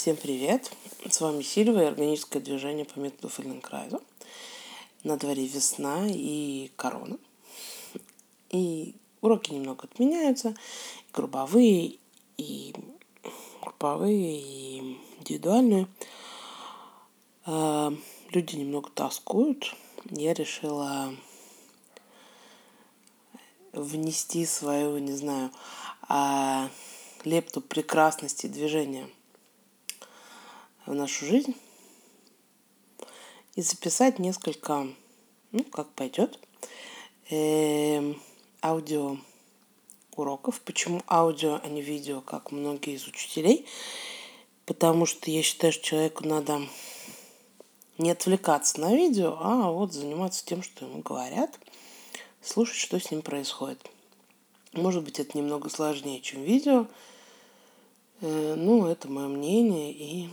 Всем привет! С вами Сильва и органическое движение по методу Фельденкрайза. На дворе весна и корона. И уроки немного отменяются. И групповые, и групповые, и индивидуальные. А, люди немного тоскуют. Я решила внести свою, не знаю, а, лепту прекрасности движения – в нашу жизнь и записать несколько, ну, как пойдет, э, аудио уроков. Почему аудио, а не видео, как многие из учителей? Потому что я считаю, что человеку надо не отвлекаться на видео, а вот заниматься тем, что ему говорят, слушать, что с ним происходит. Может быть, это немного сложнее, чем видео. Э, ну, это мое мнение, и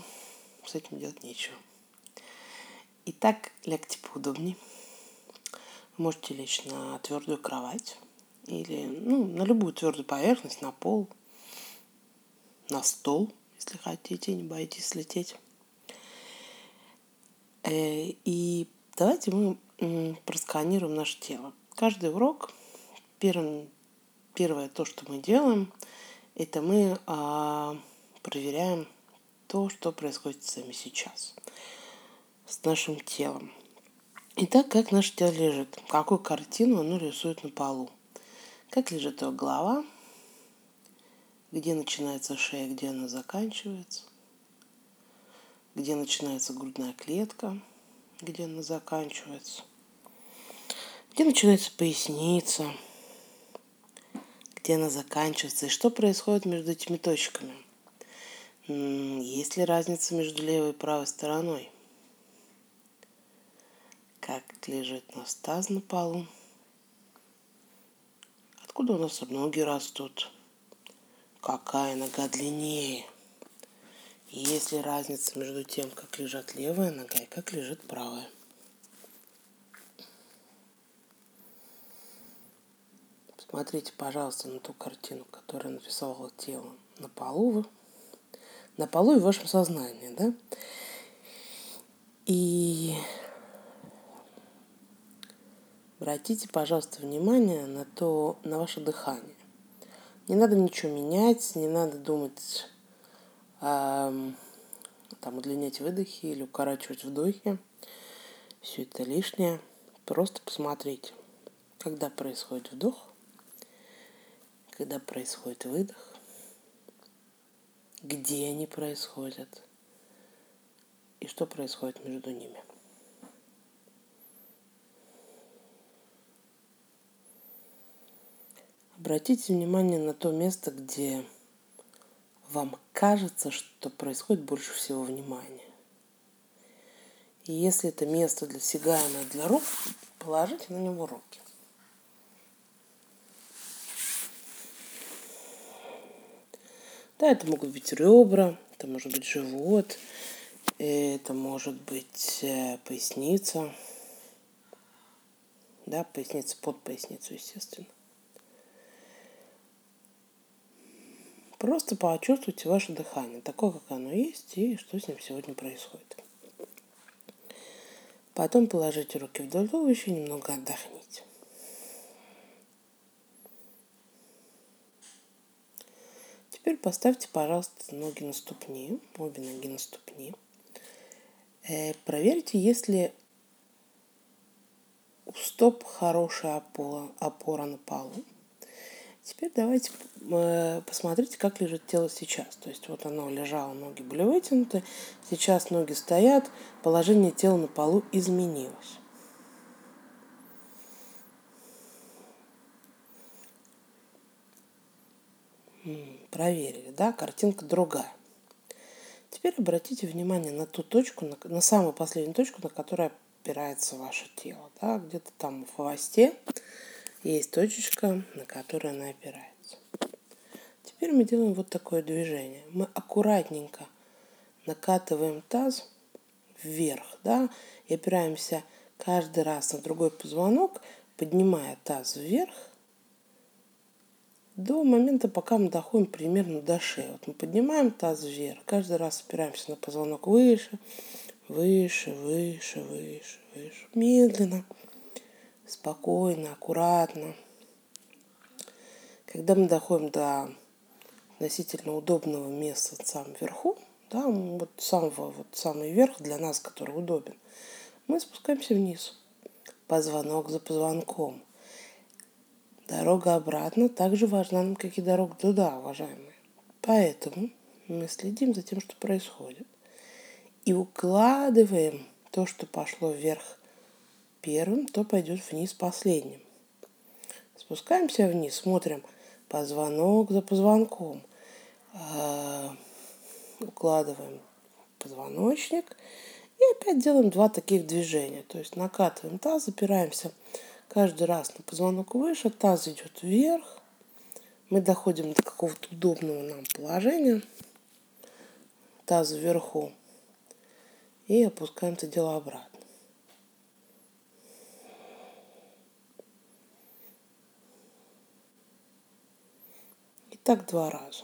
с этим делать нечего. Итак, лягте поудобнее. Вы можете лечь на твердую кровать или ну, на любую твердую поверхность, на пол, на стол, если хотите, не боитесь слететь. Э, и давайте мы просканируем наше тело. Каждый урок, первым, первое то, что мы делаем, это мы а, проверяем то, что происходит с нами сейчас, с нашим телом. Итак, как наше тело лежит, какую картину оно рисует на полу. Как лежит его голова, где начинается шея, где она заканчивается, где начинается грудная клетка, где она заканчивается, где начинается поясница, где она заканчивается, и что происходит между этими точками – есть ли разница между левой и правой стороной? Как лежит наш на полу? Откуда у нас ноги растут? Какая нога длиннее? есть ли разница между тем, как лежат левая нога и как лежит правая? Посмотрите, пожалуйста, на ту картину, которую написала тело на полу на полу и в вашем сознании, да? И обратите, пожалуйста, внимание на то, на ваше дыхание. Не надо ничего менять, не надо думать, э, там, удлинять выдохи или укорачивать вдохи. Все это лишнее. Просто посмотрите, когда происходит вдох, когда происходит выдох, где они происходят и что происходит между ними. Обратите внимание на то место, где вам кажется, что происходит больше всего внимания. И если это место для сигаемое для рук, положите на него руки. Да, это могут быть ребра, это может быть живот, это может быть э, поясница. Да, поясница под поясницу, естественно. Просто почувствуйте ваше дыхание, такое, как оно есть, и что с ним сегодня происходит. Потом положите руки вдоль туловища и немного отдохните. Теперь поставьте, пожалуйста, ноги на ступни, обе ноги на ступни. Э, проверьте, если у стоп хорошая опора, опора на полу. Теперь давайте э, посмотрите, как лежит тело сейчас. То есть вот оно лежало, ноги были вытянуты, сейчас ноги стоят, положение тела на полу изменилось. Проверили, да, картинка другая. Теперь обратите внимание на ту точку, на, на самую последнюю точку, на которую опирается ваше тело. Да, где-то там в хвосте есть точечка, на которую она опирается. Теперь мы делаем вот такое движение. Мы аккуратненько накатываем таз вверх, да, и опираемся каждый раз на другой позвонок, поднимая таз вверх до момента, пока мы доходим примерно до шеи. Вот мы поднимаем таз вверх, каждый раз опираемся на позвонок выше, выше, выше, выше, выше. Медленно, спокойно, аккуратно. Когда мы доходим до относительно удобного места в самом верху, да, вот самого, вот самый верх для нас, который удобен, мы спускаемся вниз, позвонок за позвонком. Дорога обратно также важна нам, как и дорога туда, уважаемые. Поэтому мы следим за тем, что происходит. И укладываем то, что пошло вверх первым, то пойдет вниз последним. Спускаемся вниз, смотрим позвонок за позвонком. А, укладываем позвоночник и опять делаем два таких движения. То есть накатываем таз, запираемся каждый раз на позвонок выше, таз идет вверх. Мы доходим до какого-то удобного нам положения. Таз вверху. И опускаем это дело обратно. И так два раза.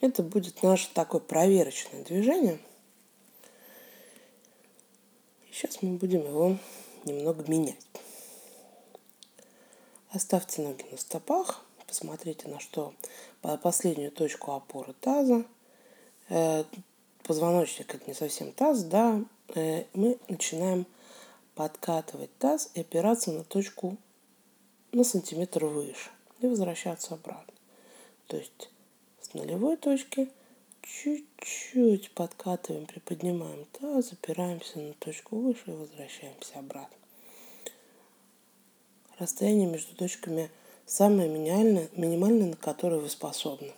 Это будет наше такое проверочное движение. Сейчас мы будем его немного менять. Оставьте ноги на стопах, посмотрите на что по последнюю точку опоры таза. Э, позвоночник это не совсем таз, да. Э, мы начинаем подкатывать таз и опираться на точку на сантиметр выше и возвращаться обратно. То есть нулевой точки чуть-чуть подкатываем, приподнимаем таз, запираемся на точку выше и возвращаемся обратно. Расстояние между точками самое минимальное, минимальное на которое вы способны.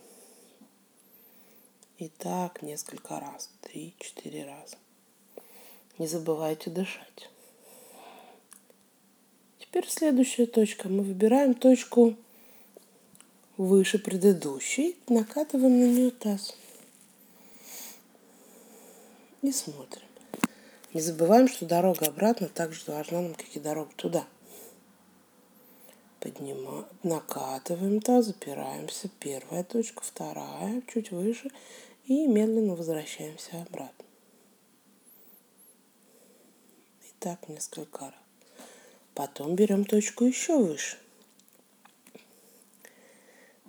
И так несколько раз, три-четыре раза. Не забывайте дышать. Теперь следующая точка. Мы выбираем точку выше предыдущей, накатываем на нее таз. И смотрим. Не забываем, что дорога обратно также важна нам, как и дорога туда. Поднимаем, накатываем таз, запираемся. Первая точка, вторая, чуть выше. И медленно возвращаемся обратно. И так несколько раз. Потом берем точку еще выше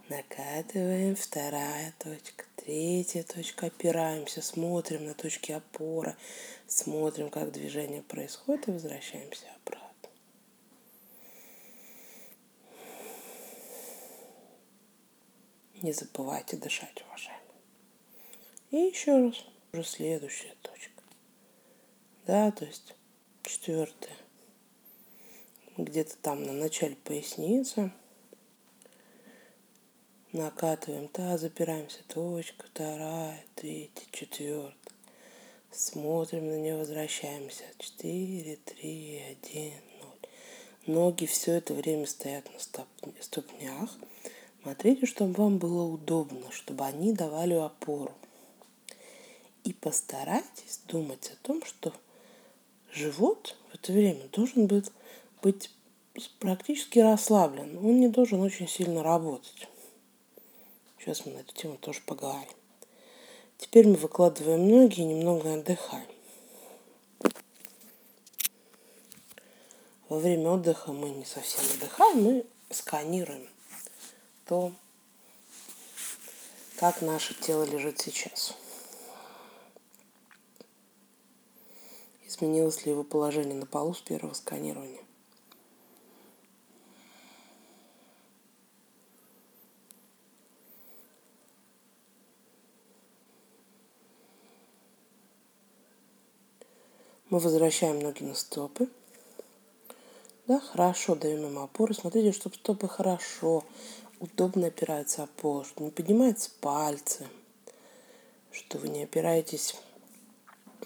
накатываем, вторая точка, третья точка, опираемся, смотрим на точки опоры, смотрим, как движение происходит и возвращаемся обратно. Не забывайте дышать, уважаемые. И еще раз, уже следующая точка. Да, то есть четвертая. Где-то там на начале поясницы накатываем таз, запираемся, точка, вторая, третья, четвертая. Смотрим на нее, возвращаемся. Четыре, три, один, ноль. Ноги все это время стоят на ступнях. Смотрите, чтобы вам было удобно, чтобы они давали опору. И постарайтесь думать о том, что живот в это время должен быть, быть практически расслаблен. Он не должен очень сильно работать. Сейчас мы на эту тему тоже поговорим. Теперь мы выкладываем ноги и немного отдыхаем. Во время отдыха мы не совсем отдыхаем, мы сканируем то, как наше тело лежит сейчас. Изменилось ли его положение на полу с первого сканирования? Мы возвращаем ноги на стопы. Да, хорошо даем им опору. Смотрите, чтобы стопы хорошо, удобно опираются о пол, что не поднимаются пальцы, что вы не опираетесь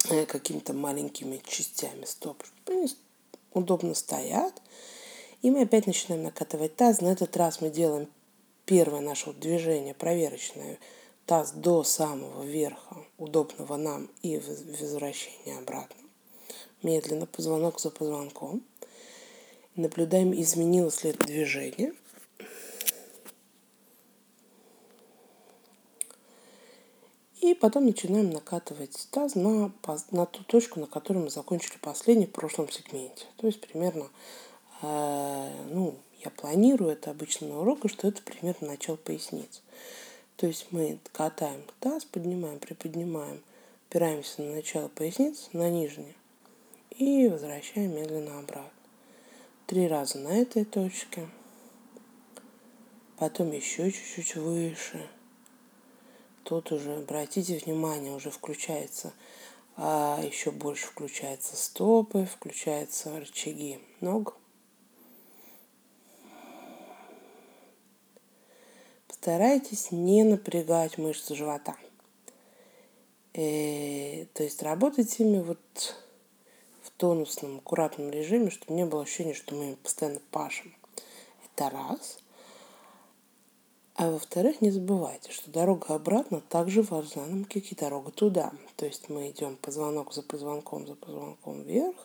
э, какими-то маленькими частями стоп, чтобы они удобно стоят. И мы опять начинаем накатывать таз. На этот раз мы делаем первое наше движение проверочное. Таз до самого верха, удобного нам, и возвращение обратно медленно, позвонок за позвонком. Наблюдаем, изменилось ли движение. И потом начинаем накатывать таз на, на ту точку, на которой мы закончили последний в прошлом сегменте. То есть примерно, э, ну, я планирую это обычно на урок, что это примерно начало поясницы. То есть мы катаем таз, поднимаем, приподнимаем, опираемся на начало поясницы, на нижнее, и возвращаем медленно обратно. Три раза на этой точке, потом еще чуть-чуть выше. Тут уже, обратите внимание, уже включается, а еще больше включаются стопы, включаются рычаги ног. Старайтесь не напрягать мышцы живота. И, э, то есть работать ими вот тонусном, аккуратном режиме, чтобы не было ощущения, что мы постоянно пашем. Это раз. А во-вторых, не забывайте, что дорога обратно также важна нам, как и дорога туда. То есть мы идем позвонок за позвонком, за позвонком вверх.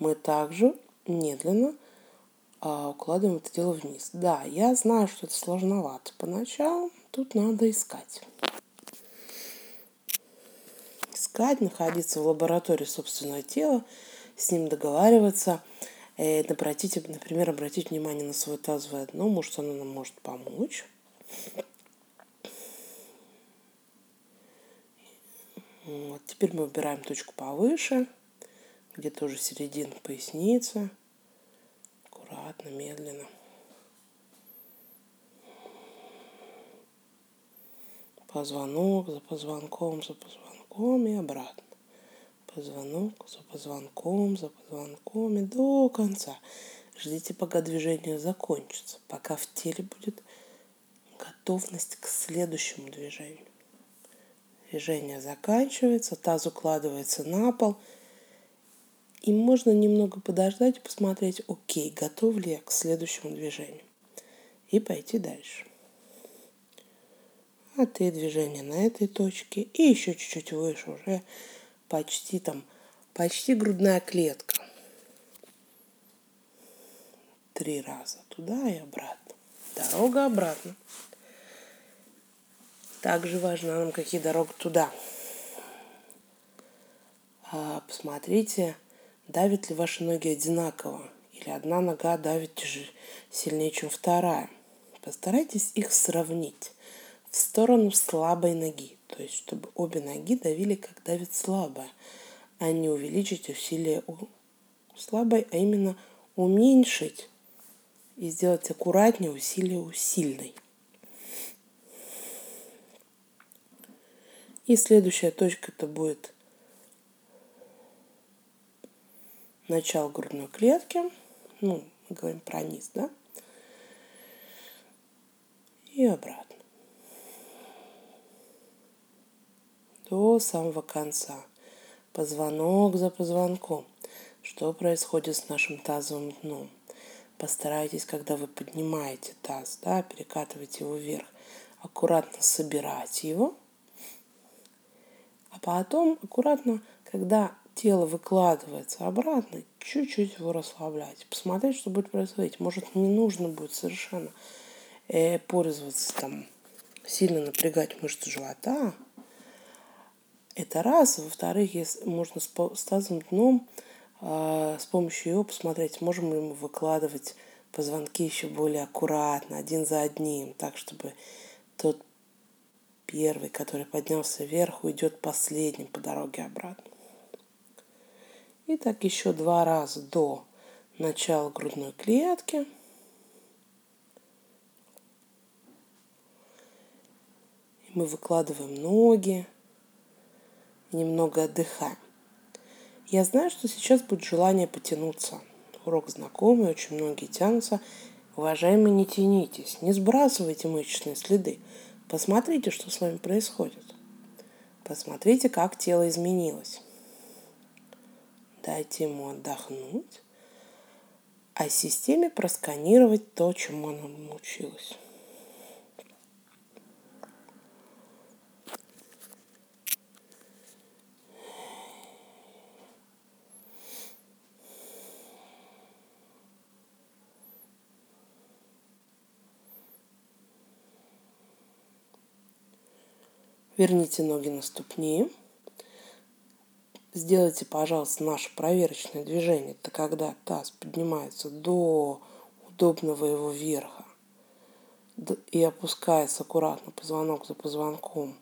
Мы также медленно а, укладываем это дело вниз. Да, я знаю, что это сложновато поначалу. Тут надо искать. Искать, находиться в лаборатории собственного тела, с ним договариваться. Э, обратите, например, обратить внимание на свое тазовое дно, может, оно нам может помочь. Вот, теперь мы выбираем точку повыше, где тоже середина поясницы аккуратно, медленно. Позвонок за позвонком, за позвонком и обратно. Позвонок за позвонком, за позвонком и до конца. Ждите, пока движение закончится, пока в теле будет готовность к следующему движению. Движение заканчивается, таз укладывается на пол – и можно немного подождать и посмотреть, окей, готов ли я к следующему движению. И пойти дальше. А ты движение на этой точке. И еще чуть-чуть выше уже почти там, почти грудная клетка. Три раза туда и обратно. Дорога обратно. Также важно нам, какие дороги туда. А, посмотрите, Давят ли ваши ноги одинаково? Или одна нога давит сильнее, чем вторая? Постарайтесь их сравнить в сторону слабой ноги. То есть, чтобы обе ноги давили, как давит слабая, а не увеличить усилие у слабой, а именно уменьшить и сделать аккуратнее усилие у сильной. И следующая точка это будет начало грудной клетки, ну, мы говорим про низ, да, и обратно. До самого конца. Позвонок за позвонком. Что происходит с нашим тазовым дном? Постарайтесь, когда вы поднимаете таз, да, перекатываете его вверх, аккуратно собирать его, а потом аккуратно, когда тело выкладывается обратно, чуть-чуть его расслаблять, посмотреть, что будет происходить. Может, не нужно будет совершенно э, пользоваться там, сильно напрягать мышцы живота. Это раз. Во-вторых, если можно с, с дном э, с помощью его посмотреть, можем мы выкладывать позвонки еще более аккуратно, один за одним, так, чтобы тот первый, который поднялся вверх, уйдет последним по дороге обратно. И так еще два раза до начала грудной клетки. И мы выкладываем ноги, немного отдыхаем. Я знаю, что сейчас будет желание потянуться. Урок знакомый, очень многие тянутся. Уважаемые, не тянитесь, не сбрасывайте мышечные следы. Посмотрите, что с вами происходит. Посмотрите, как тело изменилось дайте ему отдохнуть, а системе просканировать то, чему она научилась. Верните ноги на ступни. Сделайте, пожалуйста, наше проверочное движение. Это когда таз поднимается до удобного его верха и опускается аккуратно позвонок за позвонком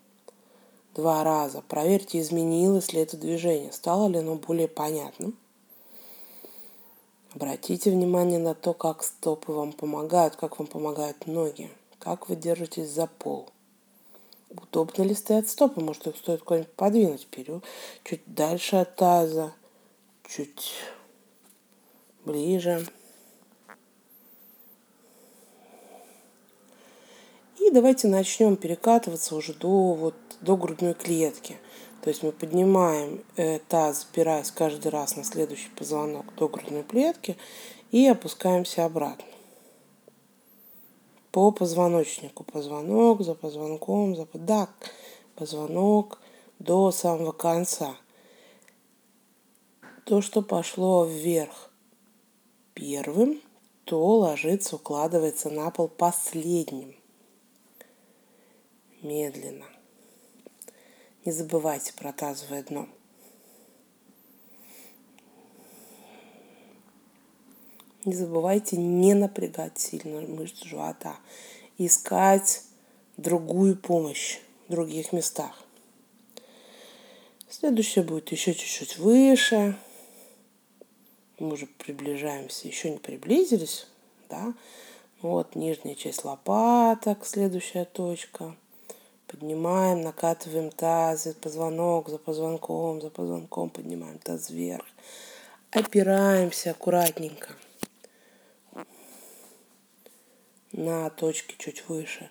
два раза. Проверьте, изменилось ли это движение, стало ли оно более понятным. Обратите внимание на то, как стопы вам помогают, как вам помогают ноги, как вы держитесь за пол. Удобно ли стоят стопы? Может, их стоит куда-нибудь подвинуть вперед, чуть дальше от таза, чуть ближе. И давайте начнем перекатываться уже до, вот, до грудной клетки. То есть мы поднимаем э, таз, опираясь каждый раз на следующий позвонок до грудной клетки и опускаемся обратно по позвоночнику. Позвонок за позвонком, за да, позвонок до самого конца. То, что пошло вверх первым, то ложится, укладывается на пол последним. Медленно. Не забывайте про тазовое дно. Не забывайте не напрягать сильно мышцы живота. Искать другую помощь в других местах. Следующее будет еще чуть-чуть выше. Мы уже приближаемся, еще не приблизились, да. Вот нижняя часть лопаток, следующая точка. Поднимаем, накатываем таз, позвонок за позвонком, за позвонком поднимаем таз вверх. Опираемся аккуратненько на точке чуть выше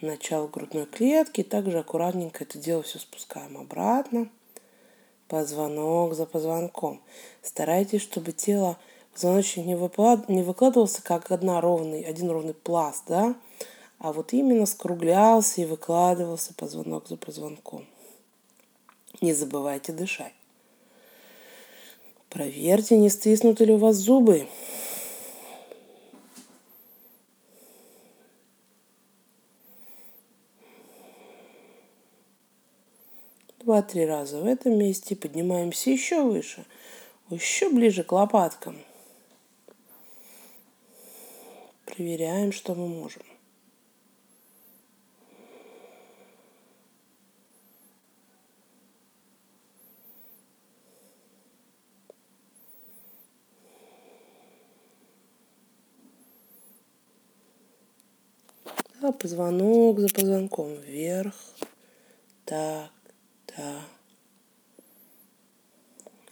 начала грудной клетки. Также аккуратненько это дело все спускаем обратно. Позвонок за позвонком. Старайтесь, чтобы тело, позвоночник не, выклад... не выкладывался как одна ровный, один ровный пласт, да, а вот именно скруглялся и выкладывался позвонок за позвонком. Не забывайте дышать. Проверьте, не стиснуты ли у вас зубы. Два-три раза в этом месте. Поднимаемся еще выше, еще ближе к лопаткам. Проверяем, что мы можем. Да, позвонок за позвонком вверх. Так. Да.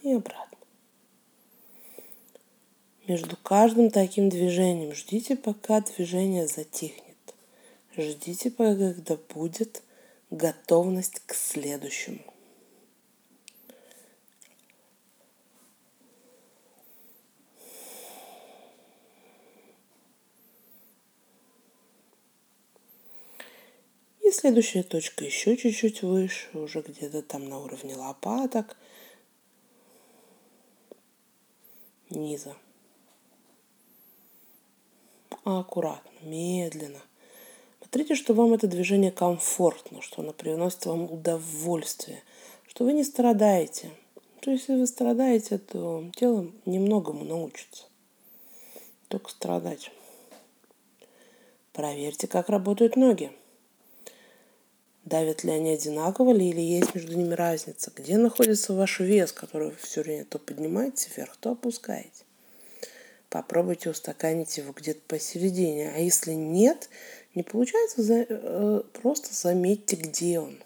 И обратно. Между каждым таким движением ждите, пока движение затихнет. Ждите, когда будет готовность к следующему. Следующая точка еще чуть-чуть выше, уже где-то там на уровне лопаток. Низа. Аккуратно, медленно. Смотрите, что вам это движение комфортно, что оно приносит вам удовольствие, что вы не страдаете. То есть, если вы страдаете, то тело немногому научится. Только страдать. Проверьте, как работают ноги. Давят ли они одинаково ли или есть между ними разница? Где находится ваш вес, который вы все время то поднимаете вверх, то опускаете? Попробуйте устаканить его где-то посередине. А если нет, не получается, э, просто заметьте, где он.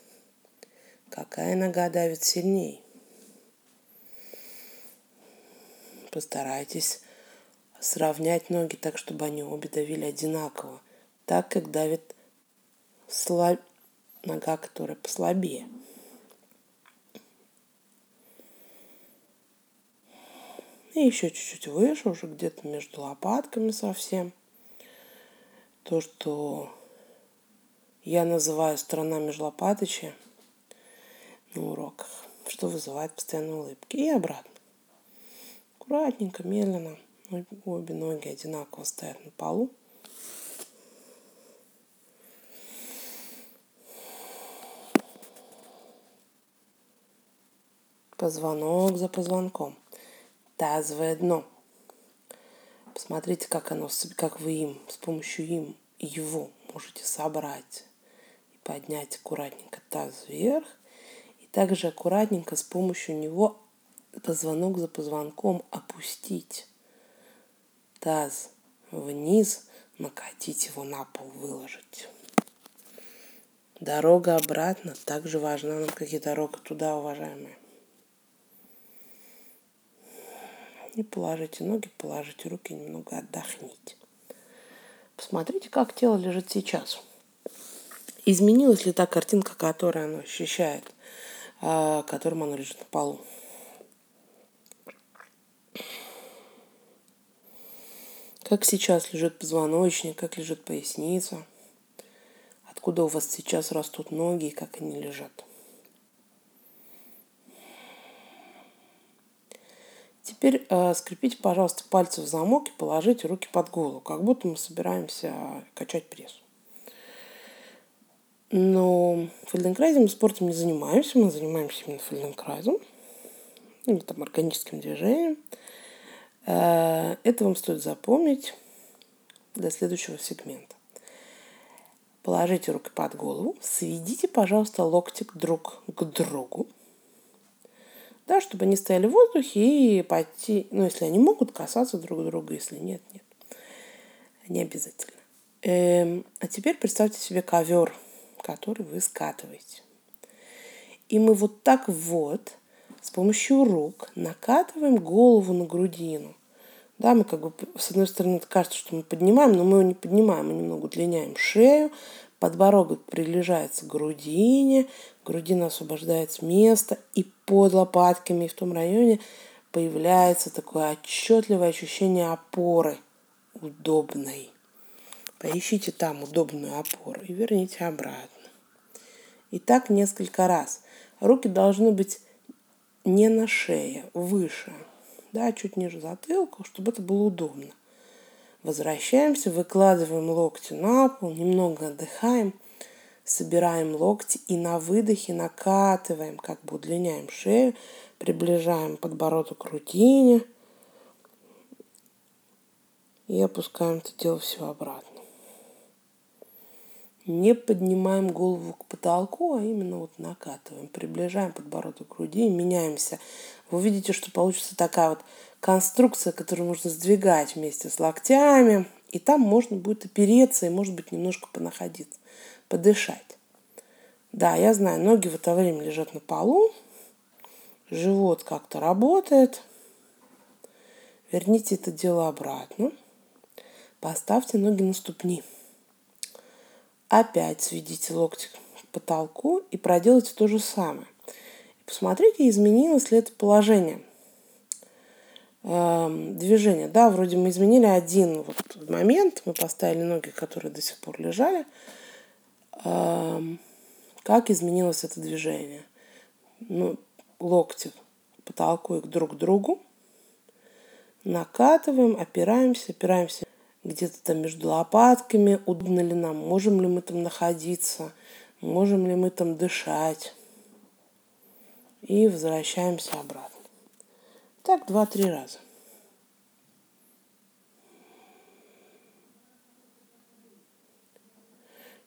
Какая нога давит сильней. Постарайтесь сравнять ноги так, чтобы они обе давили одинаково. Так, как давит слаб нога, которая послабее. И еще чуть-чуть выше, уже где-то между лопатками совсем. То, что я называю страна межлопаточья на уроках, что вызывает постоянные улыбки. И обратно. Аккуратненько, медленно. Обе ноги одинаково стоят на полу. Позвонок за позвонком, тазовое дно. Посмотрите, как, оно, как вы им, с помощью им, его можете собрать и поднять аккуратненько таз вверх. И также аккуратненько с помощью него позвонок за позвонком опустить таз вниз, накатить его на пол, выложить. Дорога обратно также важна нам, как и дорога туда, уважаемые. И положите ноги, положите руки, немного отдохните. Посмотрите, как тело лежит сейчас. Изменилась ли та картинка, которую оно ощущает, а, которым оно лежит на полу? Как сейчас лежит позвоночник, как лежит поясница – откуда у вас сейчас растут ноги и как они лежат. Теперь э, скрепите, пожалуйста, пальцы в замок и положите руки под голову, как будто мы собираемся качать пресс. Но фельденкрайзом спортом не занимаемся, мы занимаемся именно фельденкрайзом, или там органическим движением. Э, это вам стоит запомнить для следующего сегмента. Положите руки под голову, сведите, пожалуйста, локтик друг к другу. Да, чтобы они стояли в воздухе и пойти, ну, если они могут касаться друг друга, если нет, нет. Не обязательно. Эм, а теперь представьте себе ковер, который вы скатываете. И мы вот так вот с помощью рук накатываем голову на грудину. Да, мы как бы, с одной стороны, кажется, что мы поднимаем, но мы его не поднимаем, мы немного удлиняем шею, подбородок прилежается к грудине, грудина освобождает место, и под лопатками в том районе появляется такое отчетливое ощущение опоры удобной. Поищите там удобную опору и верните обратно. И так несколько раз. Руки должны быть не на шее, выше – да, чуть ниже затылка, чтобы это было удобно. Возвращаемся, выкладываем локти на пол, немного отдыхаем, собираем локти и на выдохе накатываем, как бы удлиняем шею, приближаем подбородок к рутине и опускаем это дело все обратно. Не поднимаем голову к потолку, а именно вот накатываем, приближаем подбородок к груди, меняемся вы увидите, что получится такая вот конструкция, которую можно сдвигать вместе с локтями. И там можно будет опереться и, может быть, немножко понаходиться, подышать. Да, я знаю, ноги в это время лежат на полу, живот как-то работает. Верните это дело обратно. Поставьте ноги на ступни. Опять сведите локти к потолку и проделайте то же самое. Посмотрите, изменилось ли это положение эм, движения. Да, вроде мы изменили один вот момент, мы поставили ноги, которые до сих пор лежали. Как изменилось это движение? Ну, локти к потолку и друг к другу. Накатываем, опираемся, опираемся где-то там между лопатками. Удобно ли нам? Можем ли мы там находиться? Можем ли мы там дышать? и возвращаемся обратно. Так два-три раза.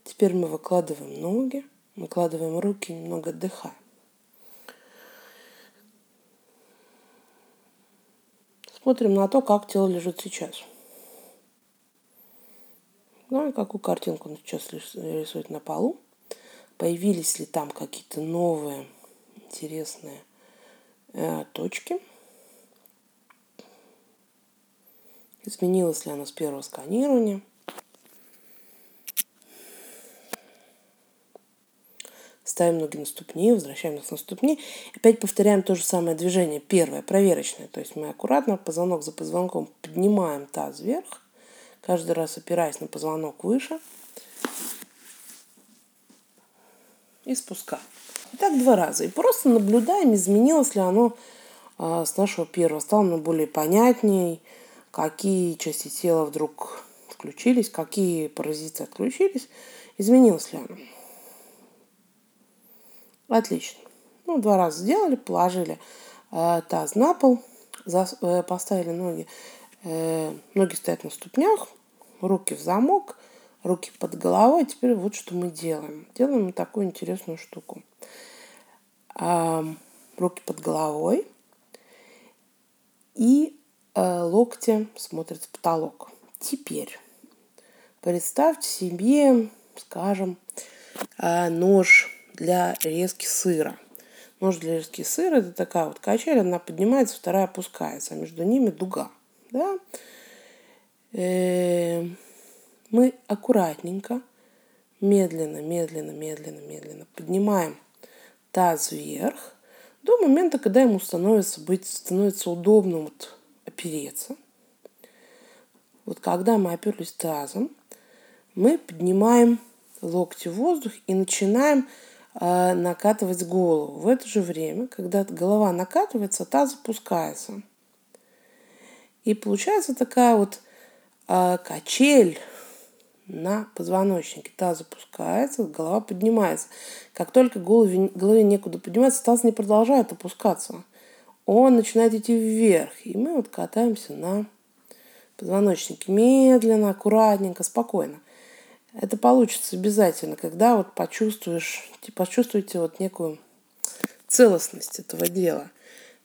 Теперь мы выкладываем ноги, выкладываем руки, немного отдыхаем. Смотрим на то, как тело лежит сейчас. Ну и какую картинку он сейчас рисует на полу. Появились ли там какие-то новые интересные э, точки. Изменилось ли оно с первого сканирования. Ставим ноги на ступни, возвращаем их на ступни. Опять повторяем то же самое движение. Первое, проверочное. То есть мы аккуратно позвонок за позвонком поднимаем таз вверх, каждый раз опираясь на позвонок выше и спускаем. И так два раза. И просто наблюдаем, изменилось ли оно а, с нашего первого. Стало оно более понятней, какие части тела вдруг включились, какие паразиты отключились. Изменилось ли оно? Отлично. Ну, два раза сделали, положили э, таз на пол, зас, э, поставили ноги, э, ноги стоят на ступнях, руки в замок, руки под головой. Теперь вот что мы делаем. Делаем такую интересную штуку. Э, руки под головой и э, локти смотрят в потолок. Теперь представьте себе, скажем, э, нож для резки сыра. Нож для резки сыра это такая вот качель, она поднимается, вторая опускается, а между ними дуга. Да? Э, мы аккуратненько, медленно, медленно, медленно, медленно поднимаем таз вверх до момента, когда ему становится, быть, становится удобно вот опереться. Вот когда мы оперлись тазом, мы поднимаем локти в воздух и начинаем накатывать голову. В это же время, когда голова накатывается, таз опускается. И получается такая вот э, качель на позвоночнике. Таз опускается, голова поднимается. Как только голове, голове некуда подниматься, таз не продолжает опускаться. Он начинает идти вверх. И мы вот катаемся на позвоночнике. Медленно, аккуратненько, спокойно. Это получится обязательно, когда вот почувствуешь, почувствуете вот некую целостность этого дела.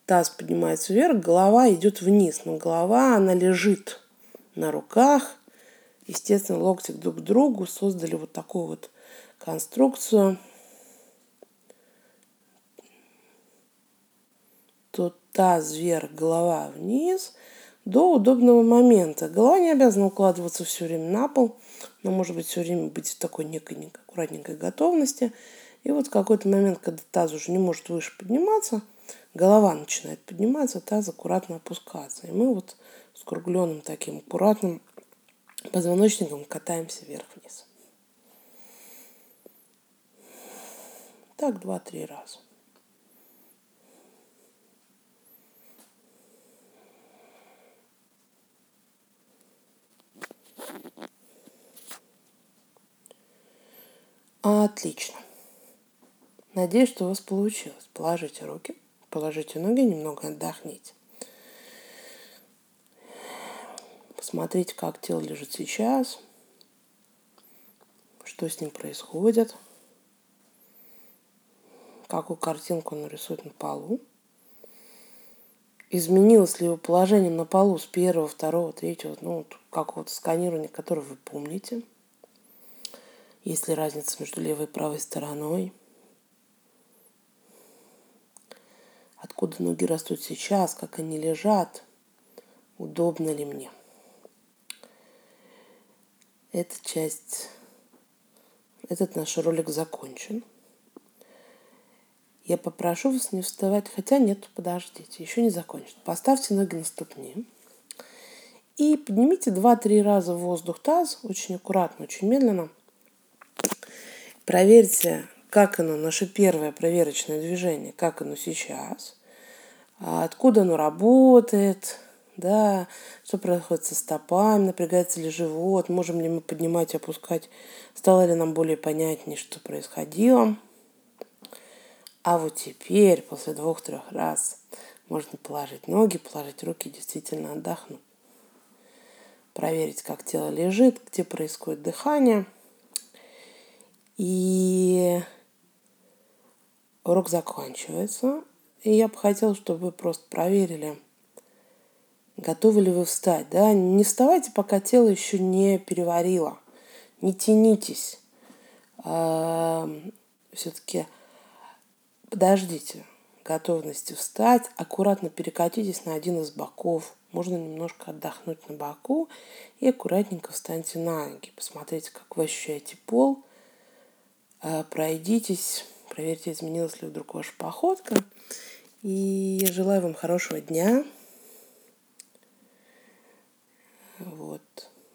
Таз поднимается вверх, голова идет вниз, но голова, она лежит на руках, естественно, локти друг к другу, создали вот такую вот конструкцию. То таз вверх, голова вниз до удобного момента. Голова не обязана укладываться все время на пол, но может быть все время быть в такой некой аккуратненькой готовности. И вот в какой-то момент, когда таз уже не может выше подниматься, голова начинает подниматься, таз аккуратно опускаться. И мы вот с кругленным таким аккуратным позвоночником катаемся вверх-вниз. Так два-три раза. Отлично. Надеюсь, что у вас получилось. Положите руки, положите ноги, немного отдохните. Посмотрите, как тело лежит сейчас, что с ним происходит, какую картинку он рисует на полу. Изменилось ли его положение на полу с первого, второго, третьего, ну, какого-то сканирования, которое вы помните. Есть ли разница между левой и правой стороной? Откуда ноги растут сейчас, как они лежат, удобно ли мне? Эта часть, этот наш ролик закончен. Я попрошу вас не вставать, хотя нет, подождите, еще не закончен. Поставьте ноги на ступни и поднимите 2-3 раза в воздух таз, очень аккуратно, очень медленно. Проверьте, как оно, наше первое проверочное движение, как оно сейчас, а откуда оно работает, да, что происходит со стопами, напрягается ли живот, можем ли мы поднимать опускать, стало ли нам более понятнее, что происходило. А вот теперь, после двух-трех раз, можно положить ноги, положить руки действительно отдохнуть. Проверить, как тело лежит, где происходит дыхание. И урок заканчивается. И я бы хотела, чтобы вы просто проверили, Готовы ли вы встать? Да? Не вставайте, пока тело еще не переварило. Не тянитесь. Все-таки подождите готовности встать, аккуратно перекатитесь на один из боков. Можно немножко отдохнуть на боку и аккуратненько встаньте на ноги. Посмотрите, как вы ощущаете пол. А, пройдитесь, проверьте, изменилась ли вдруг ваша походка. И я желаю вам хорошего дня. Вот.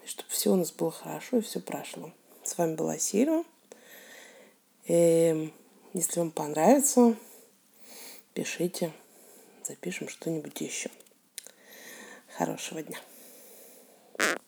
И чтобы все у нас было хорошо и все прошло. С вами была Сира. И эм, если вам понравится, пишите, запишем что-нибудь еще. Хорошего дня.